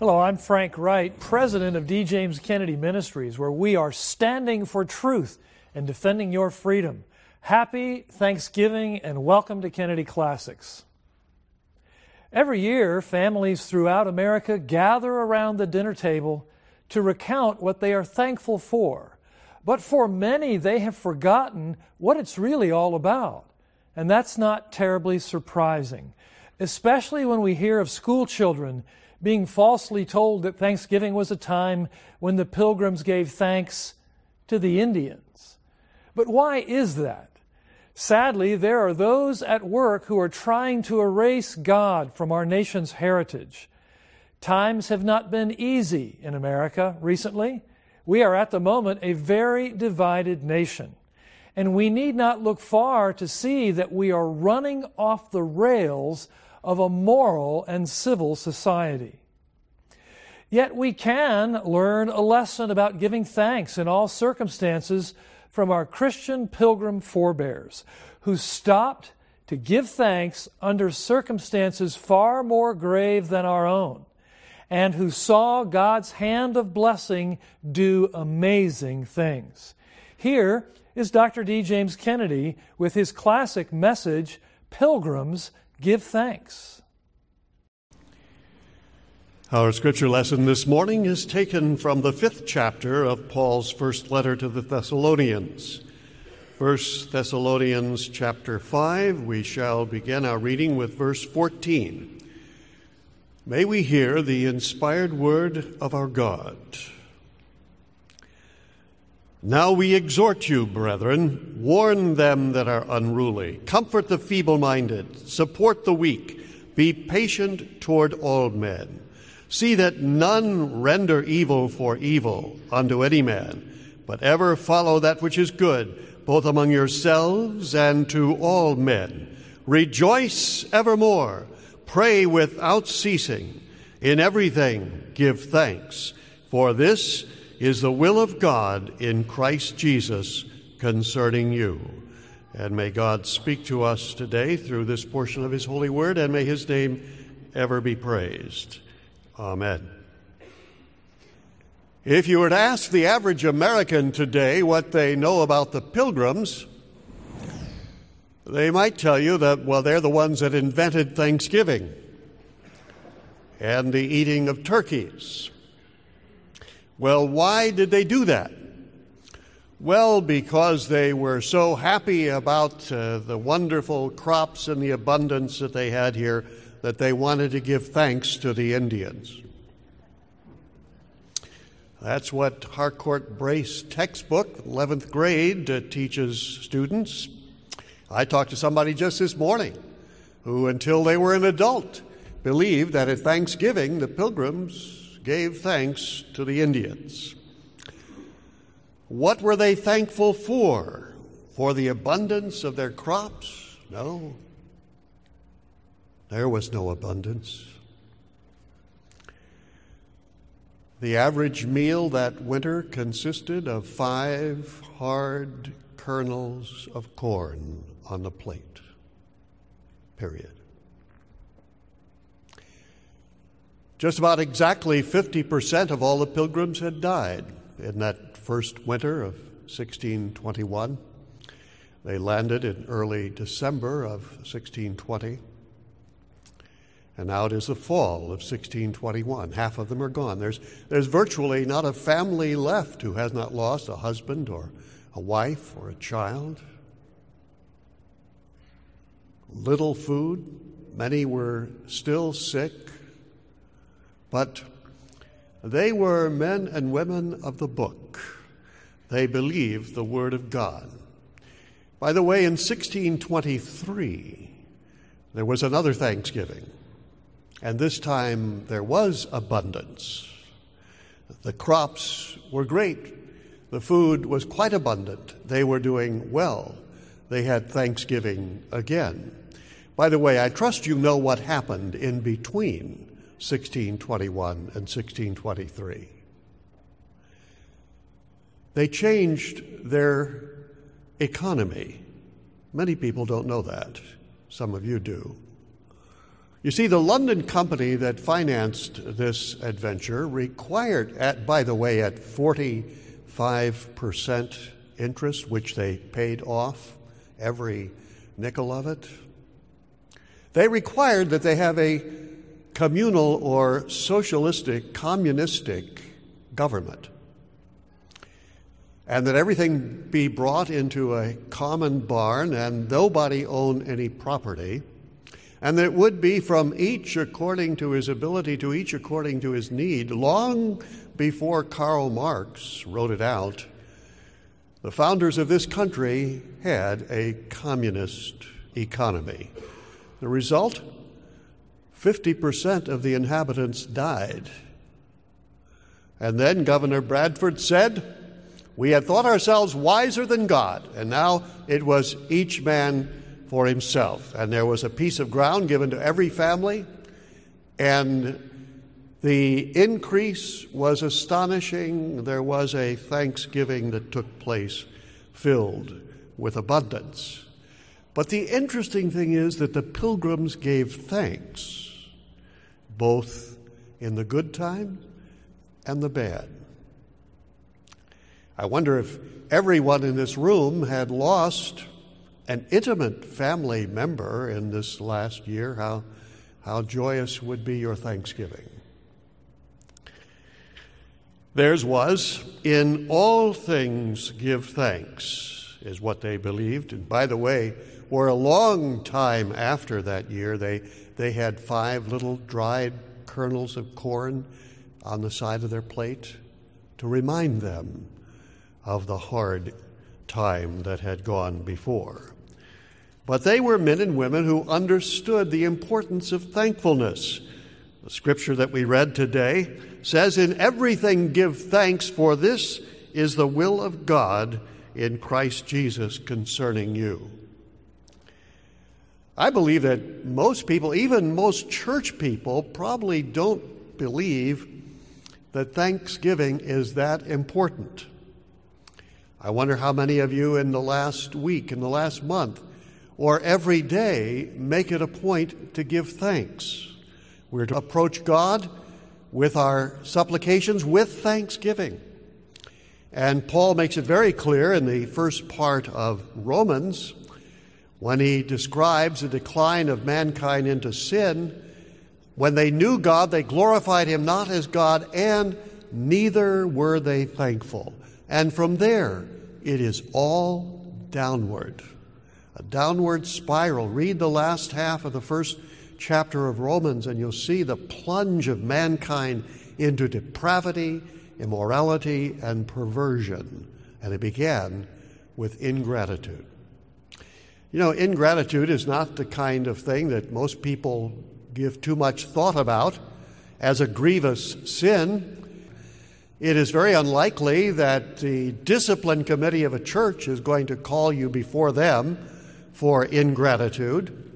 Hello, I'm Frank Wright, president of D. James Kennedy Ministries, where we are standing for truth and defending your freedom. Happy Thanksgiving and welcome to Kennedy Classics. Every year, families throughout America gather around the dinner table to recount what they are thankful for. But for many, they have forgotten what it's really all about. And that's not terribly surprising, especially when we hear of school children being falsely told that Thanksgiving was a time when the pilgrims gave thanks to the Indians. But why is that? Sadly, there are those at work who are trying to erase God from our nation's heritage. Times have not been easy in America recently. We are at the moment a very divided nation. And we need not look far to see that we are running off the rails of a moral and civil society. Yet we can learn a lesson about giving thanks in all circumstances from our Christian pilgrim forebears who stopped to give thanks under circumstances far more grave than our own and who saw God's hand of blessing do amazing things. Here is Dr. D. James Kennedy with his classic message Pilgrims Give Thanks. Our scripture lesson this morning is taken from the fifth chapter of Paul's first letter to the Thessalonians. 1 Thessalonians chapter 5, we shall begin our reading with verse 14. May we hear the inspired word of our God. Now we exhort you, brethren, warn them that are unruly, comfort the feeble minded, support the weak, be patient toward all men. See that none render evil for evil unto any man, but ever follow that which is good, both among yourselves and to all men. Rejoice evermore, pray without ceasing, in everything give thanks, for this is the will of God in Christ Jesus concerning you. And may God speak to us today through this portion of His holy word, and may His name ever be praised. Amen. If you were to ask the average American today what they know about the pilgrims, they might tell you that, well, they're the ones that invented Thanksgiving and the eating of turkeys well, why did they do that? Well, because they were so happy about uh, the wonderful crops and the abundance that they had here that they wanted to give thanks to the Indians. That's what Harcourt Brace textbook, 11th grade, uh, teaches students. I talked to somebody just this morning who, until they were an adult, believed that at Thanksgiving the pilgrims gave thanks to the Indians. What were they thankful for? For the abundance of their crops? No. There was no abundance. The average meal that winter consisted of five hard kernels of corn on the plate. Period. Just about exactly 50% of all the pilgrims had died in that first winter of 1621. They landed in early December of 1620. And now it is the fall of 1621. Half of them are gone. There's, there's virtually not a family left who has not lost a husband or a wife or a child. Little food. Many were still sick but they were men and women of the book. They believed the Word of God. By the way, in 1623, there was another Thanksgiving, and this time there was abundance. The crops were great. The food was quite abundant. They were doing well. They had Thanksgiving again. By the way, I trust you know what happened in between 1621 and 1623. They changed their economy. Many people don't know that. Some of you do. You see, the London company that financed this adventure required, at, by the way, at 45% interest, which they paid off every nickel of it, they required that they have a communal or socialistic, communistic government and that everything be brought into a common barn and nobody own any property, and that it would be from each according to his ability to each according to his need, long before Karl Marx wrote it out. The founders of this country had a communist economy. The result 50% of the inhabitants died. And then Governor Bradford said, we had thought ourselves wiser than God, and now it was each man for himself. And there was a piece of ground given to every family, and the increase was astonishing. There was a thanksgiving that took place filled with abundance. But the interesting thing is that the pilgrims gave thanks, both in the good time and the bad. I wonder if everyone in this room had lost an intimate family member in this last year, how, how joyous would be your Thanksgiving. Theirs was, in all things give thanks, is what they believed. And by the way, for a long time after that year, they, they had five little dried kernels of corn on the side of their plate to remind them of the hard time that had gone before. But they were men and women who understood the importance of thankfulness. The scripture that we read today says, In everything give thanks, for this is the will of God in Christ Jesus concerning you. I believe that most people, even most church people, probably don't believe that Thanksgiving is that important. I wonder how many of you in the last week, in the last month, or every day make it a point to give thanks. We're to approach God with our supplications with thanksgiving. And Paul makes it very clear in the first part of Romans when he describes the decline of mankind into sin. When they knew God, they glorified him not as God, and neither were they thankful. And from there, it is all downward, a downward spiral. Read the last half of the first chapter of Romans, and you'll see the plunge of mankind into depravity, immorality, and perversion. And it began with ingratitude. You know, ingratitude is not the kind of thing that most people give too much thought about as a grievous sin. It is very unlikely that the discipline committee of a church is going to call you before them for ingratitude.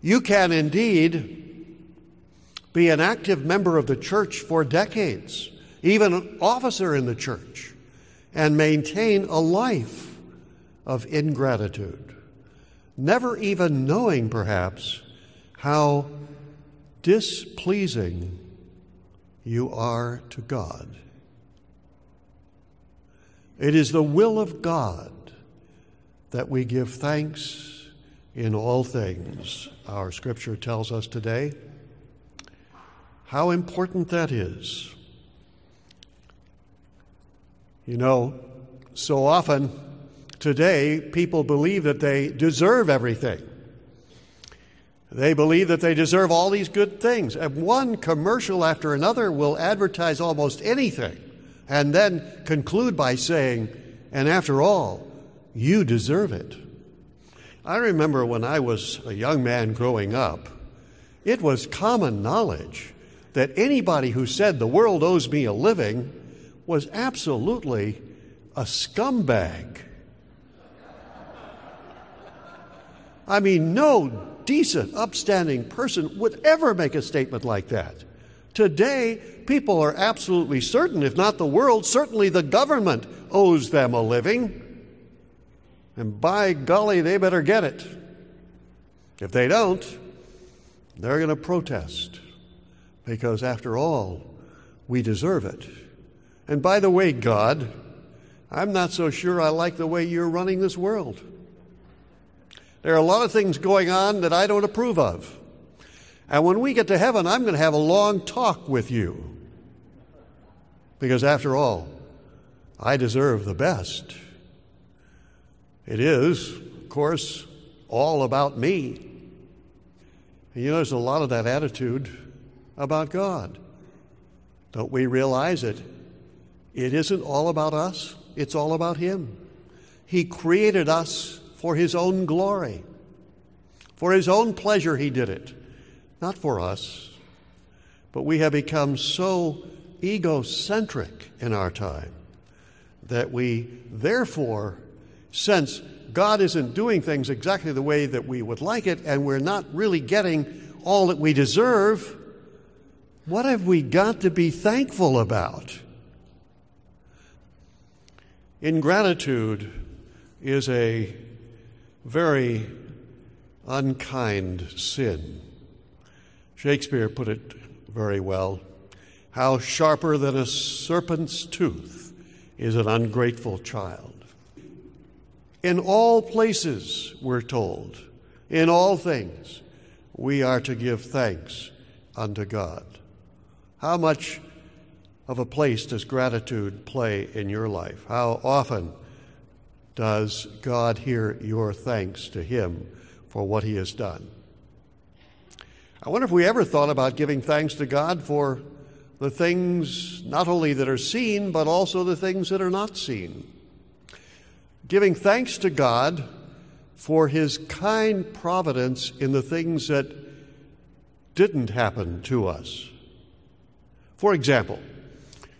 You can indeed be an active member of the church for decades, even an officer in the church, and maintain a life of ingratitude, never even knowing perhaps how displeasing you are to God. It is the will of God that we give thanks in all things. Our scripture tells us today how important that is. You know, so often today people believe that they deserve everything. They believe that they deserve all these good things. And one commercial after another will advertise almost anything and then conclude by saying, and after all, you deserve it. I remember when I was a young man growing up, it was common knowledge that anybody who said the world owes me a living was absolutely a scumbag. I mean, no decent, upstanding person would ever make a statement like that. Today, people are absolutely certain, if not the world, certainly the government owes them a living. And by golly, they better get it. If they don't, they're going to protest. Because after all, we deserve it. And by the way, God, I'm not so sure I like the way you're running this world. There are a lot of things going on that I don't approve of. And when we get to heaven, I'm going to have a long talk with you. Because after all, I deserve the best. It is, of course, all about me. And you know, there's a lot of that attitude about God. Don't we realize it? It isn't all about us, it's all about Him. He created us for his own glory. For his own pleasure, he did it, not for us. But we have become so egocentric in our time that we therefore sense God isn't doing things exactly the way that we would like it, and we're not really getting all that we deserve. What have we got to be thankful about? Ingratitude is a very unkind sin. Shakespeare put it very well how sharper than a serpent's tooth is an ungrateful child. In all places, we're told, in all things, we are to give thanks unto God. How much of a place does gratitude play in your life? How often does God hear your thanks to Him for what He has done? I wonder if we ever thought about giving thanks to God for the things not only that are seen, but also the things that are not seen. Giving thanks to God for His kind providence in the things that didn't happen to us. For example,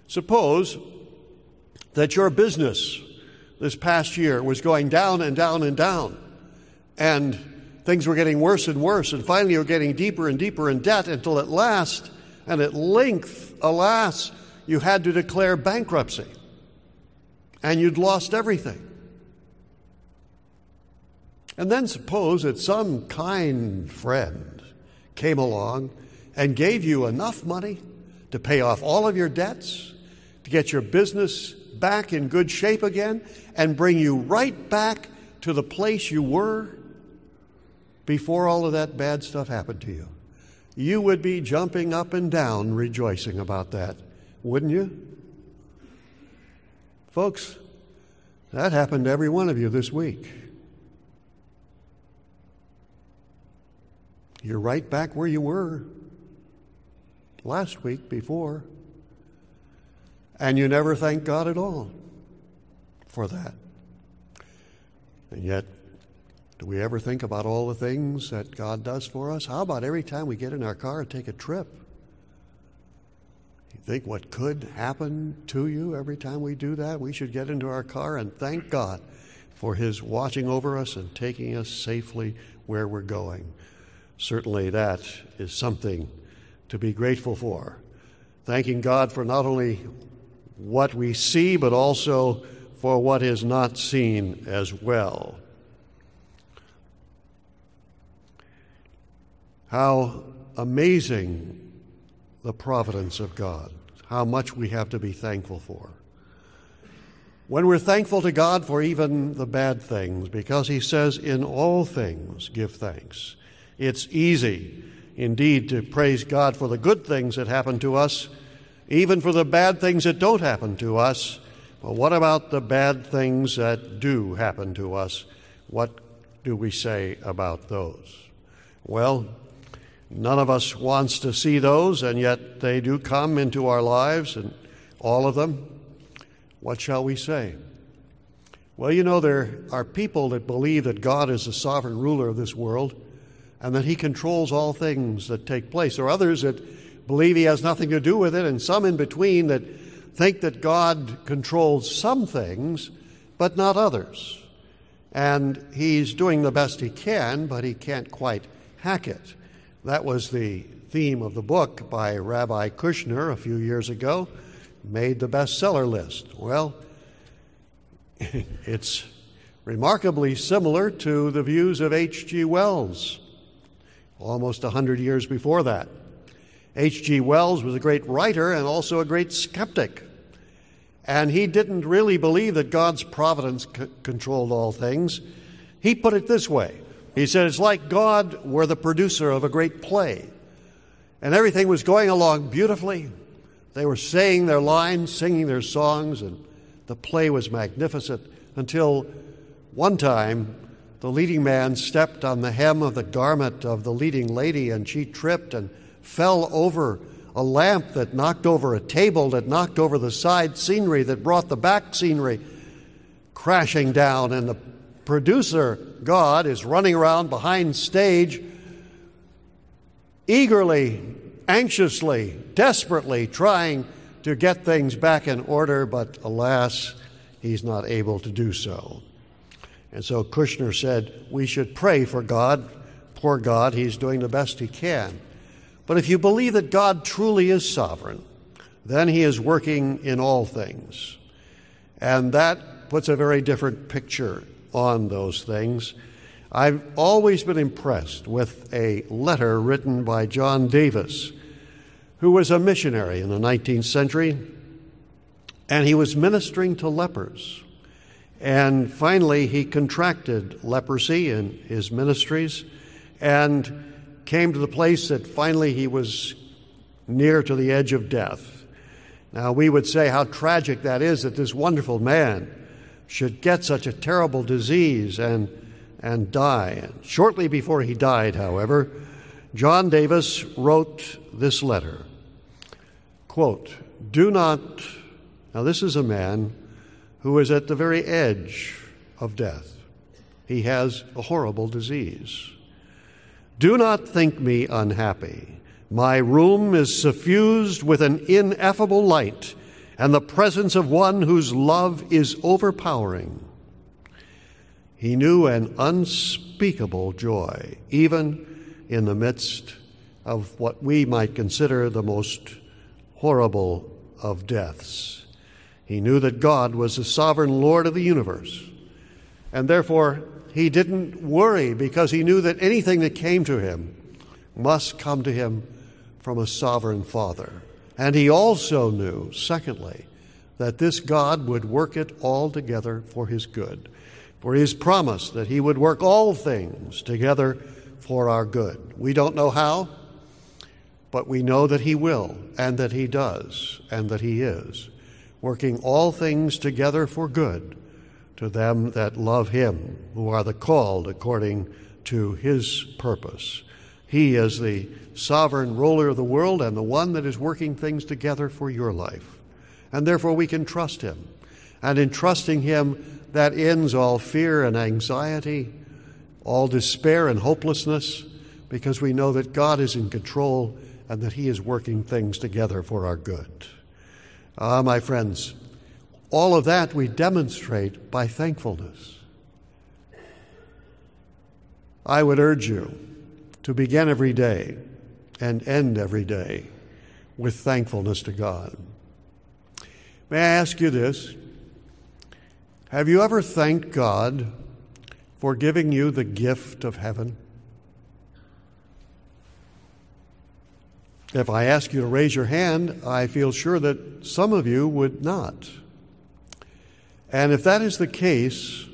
suppose that your business this past year was going down and down and down. And things were getting worse and worse. And finally, you're getting deeper and deeper in debt until at last, and at length, alas, you had to declare bankruptcy. And you'd lost everything. And then suppose that some kind friend came along and gave you enough money to pay off all of your debts, to get your business back in good shape again and bring you right back to the place you were before all of that bad stuff happened to you. You would be jumping up and down rejoicing about that, wouldn't you? Folks, that happened to every one of you this week. You're right back where you were last week before. And you never thank God at all for that. And yet, do we ever think about all the things that God does for us? How about every time we get in our car and take a trip? You think what could happen to you every time we do that? We should get into our car and thank God for His watching over us and taking us safely where we're going. Certainly, that is something to be grateful for. Thanking God for not only what we see, but also for what is not seen as well. How amazing the providence of God, how much we have to be thankful for. When we're thankful to God for even the bad things, because He says, In all things give thanks. It's easy, indeed, to praise God for the good things that happen to us even for the bad things that don't happen to us. But what about the bad things that do happen to us? What do we say about those? Well, none of us wants to see those, and yet they do come into our lives, and all of them. What shall we say? Well, you know, there are people that believe that God is the sovereign ruler of this world and that He controls all things that take place. There are others that believe he has nothing to do with it, and some in between that think that God controls some things, but not others. And he's doing the best he can, but he can't quite hack it. That was the theme of the book by Rabbi Kushner a few years ago, made the bestseller list. Well, it's remarkably similar to the views of H.G. Wells almost a hundred years before that. H.G. Wells was a great writer and also a great skeptic. And he didn't really believe that God's providence c- controlled all things. He put it this way He said, It's like God were the producer of a great play, and everything was going along beautifully. They were saying their lines, singing their songs, and the play was magnificent until one time the leading man stepped on the hem of the garment of the leading lady, and she tripped and fell over a lamp that knocked over a table, that knocked over the side scenery, that brought the back scenery crashing down. And the producer, God, is running around behind stage, eagerly, anxiously, desperately trying to get things back in order, but alas, he's not able to do so. And so Kushner said, We should pray for God. Poor God, he's doing the best he can. But if you believe that God truly is sovereign, then he is working in all things. And that puts a very different picture on those things. I've always been impressed with a letter written by John Davis, who was a missionary in the 19th century, and he was ministering to lepers. And finally, he contracted leprosy in his ministries and came to the place that finally he was near to the edge of death. Now, we would say how tragic that is that this wonderful man should get such a terrible disease and, and die. And shortly before he died, however, John Davis wrote this letter quote, Do not, now this is a man who is at the very edge of death. He has a horrible disease. Do not think me unhappy. My room is suffused with an ineffable light and the presence of one whose love is overpowering. He knew an unspeakable joy, even in the midst of what we might consider the most horrible of deaths. He knew that God was the sovereign Lord of the universe. And therefore, he didn't worry because he knew that anything that came to him must come to him from a sovereign Father. And he also knew, secondly, that this God would work it all together for his good. For his promise that he would work all things together for our good. We don't know how, but we know that he will, and that he does, and that he is working all things together for good to them that love him, who are the called according to his purpose. He is the sovereign ruler of the world and the one that is working things together for your life. And therefore we can trust him. And in trusting him, that ends all fear and anxiety, all despair and hopelessness, because we know that God is in control and that he is working things together for our good. Ah, my friends, all of that we demonstrate by thankfulness. I would urge you to begin every day and end every day with thankfulness to God. May I ask you this? Have you ever thanked God for giving you the gift of heaven? If I ask you to raise your hand, I feel sure that some of you would not. And if that is the case,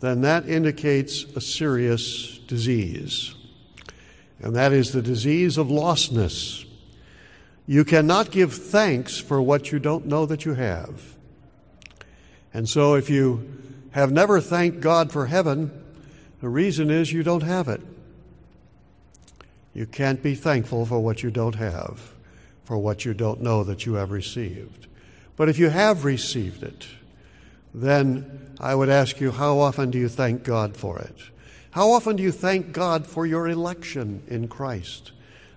then that indicates a serious disease. And that is the disease of lostness. You cannot give thanks for what you don't know that you have. And so if you have never thanked God for heaven, the reason is you don't have it. You can't be thankful for what you don't have, for what you don't know that you have received. But if you have received it, then I would ask you, how often do you thank God for it? How often do you thank God for your election in Christ?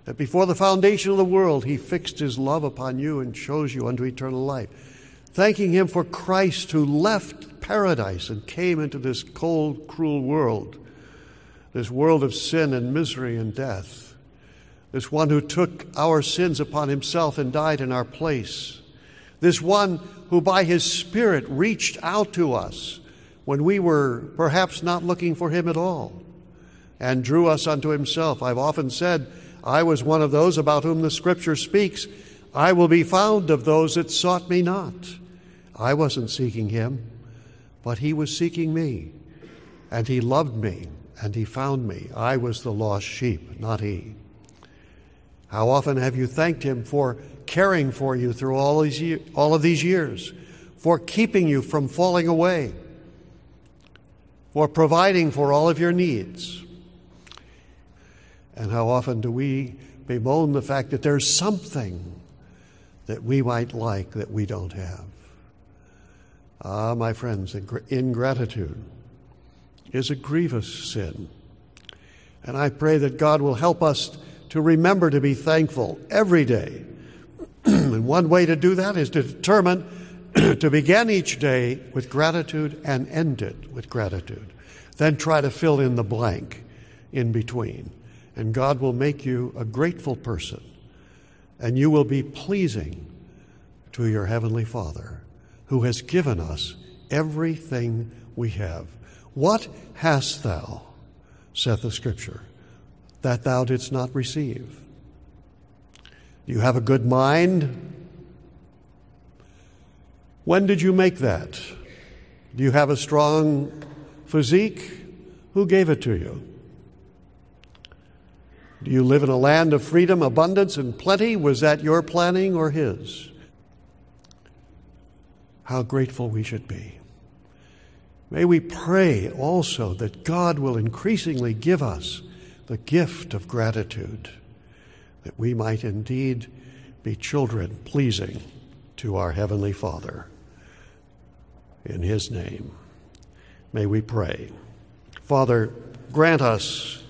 that before the foundation of the world he fixed his love upon you and chose you unto eternal life. Thanking him for Christ who left paradise and came into this cold, cruel world, this world of sin and misery and death. This one who took our sins upon himself and died in our place. This one who by his Spirit reached out to us when we were perhaps not looking for him at all and drew us unto himself. I've often said, I was one of those about whom the scripture speaks, I will be found of those that sought me not. I wasn't seeking him, but he was seeking me. And he loved me, and he found me. I was the lost sheep, not he. How often have you thanked him for caring for you through all, these, all of these years, for keeping you from falling away, for providing for all of your needs? And how often do we bemoan the fact that there's something that we might like that we don't have? Ah, my friends, ingratitude is a grievous sin. And I pray that God will help us to remember to be thankful every day. and one way to do that is to determine to begin each day with gratitude and end it with gratitude. Then try to fill in the blank in between and God will make you a grateful person, and you will be pleasing to your Heavenly Father, who has given us everything we have. What hast thou, saith the Scripture, that thou didst not receive? Do you have a good mind? When did you make that? Do you have a strong physique? Who gave it to you? Do you live in a land of freedom, abundance, and plenty? Was that your planning or His? How grateful we should be. May we pray also that God will increasingly give us the gift of gratitude, that we might indeed be children pleasing to our Heavenly Father. In His name, may we pray. Father, grant us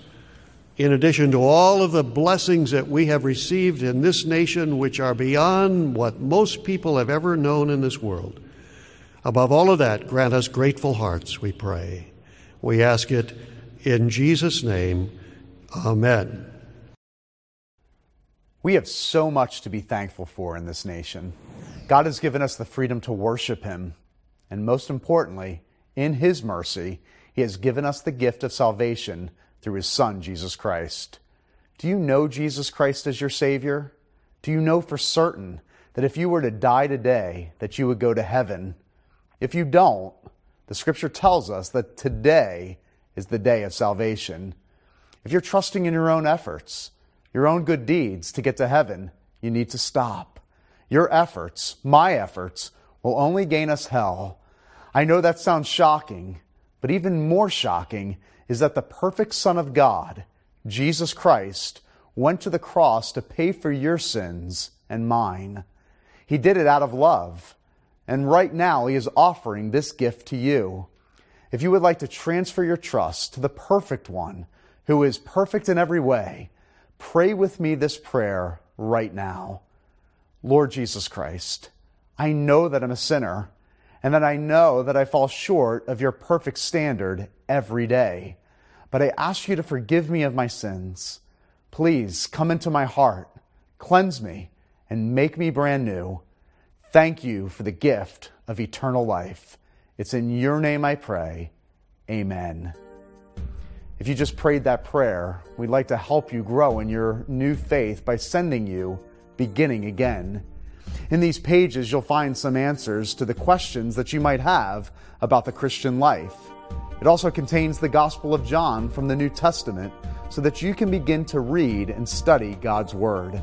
in addition to all of the blessings that we have received in this nation, which are beyond what most people have ever known in this world. Above all of that, grant us grateful hearts, we pray. We ask it in Jesus' name. Amen. We have so much to be thankful for in this nation. God has given us the freedom to worship Him. And most importantly, in His mercy, He has given us the gift of salvation through his Son, Jesus Christ. Do you know Jesus Christ as your Savior? Do you know for certain that if you were to die today, that you would go to heaven? If you don't, the scripture tells us that today is the day of salvation. If you're trusting in your own efforts, your own good deeds to get to heaven, you need to stop. Your efforts, my efforts, will only gain us hell. I know that sounds shocking, but even more shocking is that the perfect Son of God, Jesus Christ, went to the cross to pay for your sins and mine. He did it out of love. And right now, He is offering this gift to you. If you would like to transfer your trust to the perfect one, who is perfect in every way, pray with me this prayer right now. Lord Jesus Christ, I know that I'm a sinner and that I know that I fall short of your perfect standard every day but I ask you to forgive me of my sins. Please come into my heart, cleanse me, and make me brand new. Thank you for the gift of eternal life. It's in your name I pray. Amen. If you just prayed that prayer, we'd like to help you grow in your new faith by sending you Beginning Again. In these pages, you'll find some answers to the questions that you might have about the Christian life. It also contains the Gospel of John from the New Testament so that you can begin to read and study God's Word.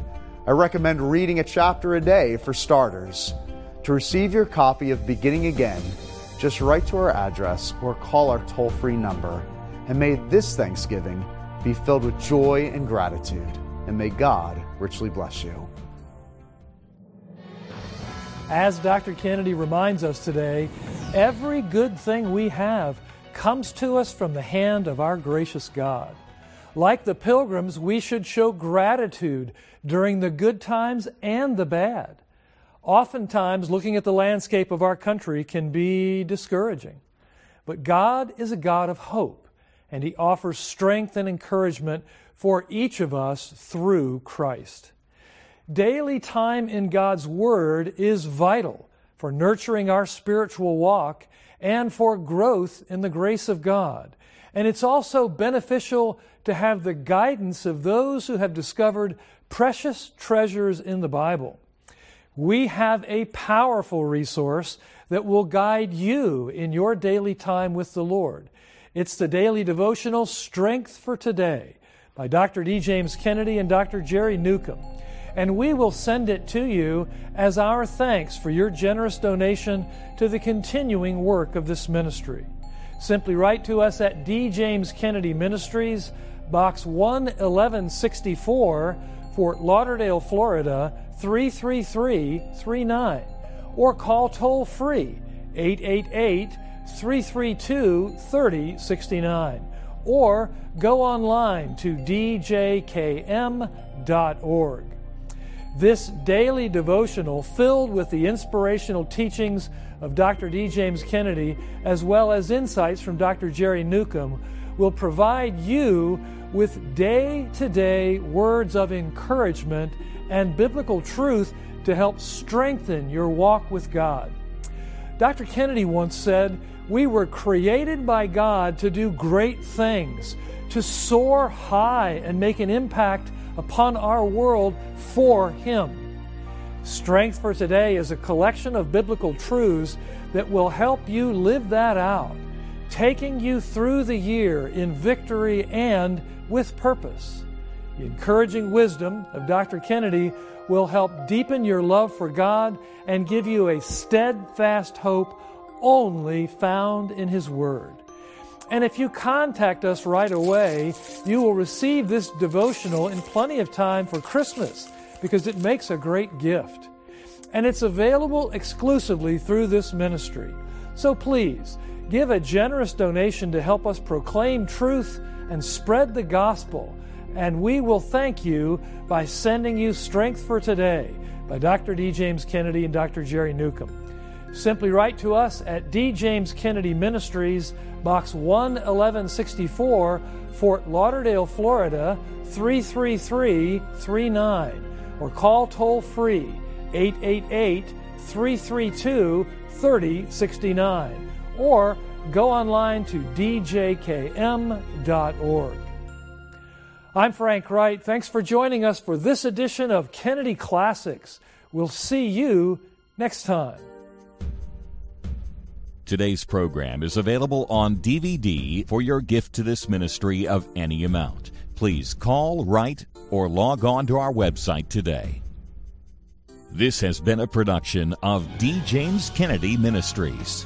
I recommend reading a chapter a day for starters. To receive your copy of Beginning Again, just write to our address or call our toll free number. And may this Thanksgiving be filled with joy and gratitude. And may God richly bless you. As Dr. Kennedy reminds us today, every good thing we have comes to us from the hand of our gracious God. Like the pilgrims, we should show gratitude during the good times and the bad. Oftentimes, looking at the landscape of our country can be discouraging. But God is a God of hope, and He offers strength and encouragement for each of us through Christ. Daily time in God's Word is vital for nurturing our spiritual walk and for growth in the grace of God. And it's also beneficial to have the guidance of those who have discovered precious treasures in the Bible. We have a powerful resource that will guide you in your daily time with the Lord. It's the daily devotional Strength for Today by Dr. D. James Kennedy and Dr. Jerry Newcombe. And we will send it to you as our thanks for your generous donation to the continuing work of this ministry. Simply write to us at D. James Kennedy Ministries, Box 11164, Fort Lauderdale, Florida 33339 or call toll free 888 332 3069 or go online to djkm.org. This daily devotional, filled with the inspirational teachings of Dr. D. James Kennedy, as well as insights from Dr. Jerry Newcombe, will provide you with day to day words of encouragement and biblical truth to help strengthen your walk with God. Dr. Kennedy once said, We were created by God to do great things, to soar high and make an impact upon our world for Him. Strength for Today is a collection of biblical truths that will help you live that out, taking you through the year in victory and with purpose. The encouraging wisdom of Dr. Kennedy will help deepen your love for God and give you a steadfast hope only found in His Word. And if you contact us right away, you will receive this devotional in plenty of time for Christmas because it makes a great gift. And it's available exclusively through this ministry. So please, give a generous donation to help us proclaim truth and spread the gospel and we will thank you by sending you Strength for Today by Dr. D. James Kennedy and Dr. Jerry Newcombe. Simply write to us at D. James Kennedy Ministries, Box 11164, Fort Lauderdale, Florida 33339, or call toll free 888 332 3069, or go online to djkm.org. I'm Frank Wright. Thanks for joining us for this edition of Kennedy Classics. We'll see you next time. Today's program is available on DVD for your gift to this ministry of any amount. Please call, write, or log on to our website today. This has been a production of D. James Kennedy Ministries.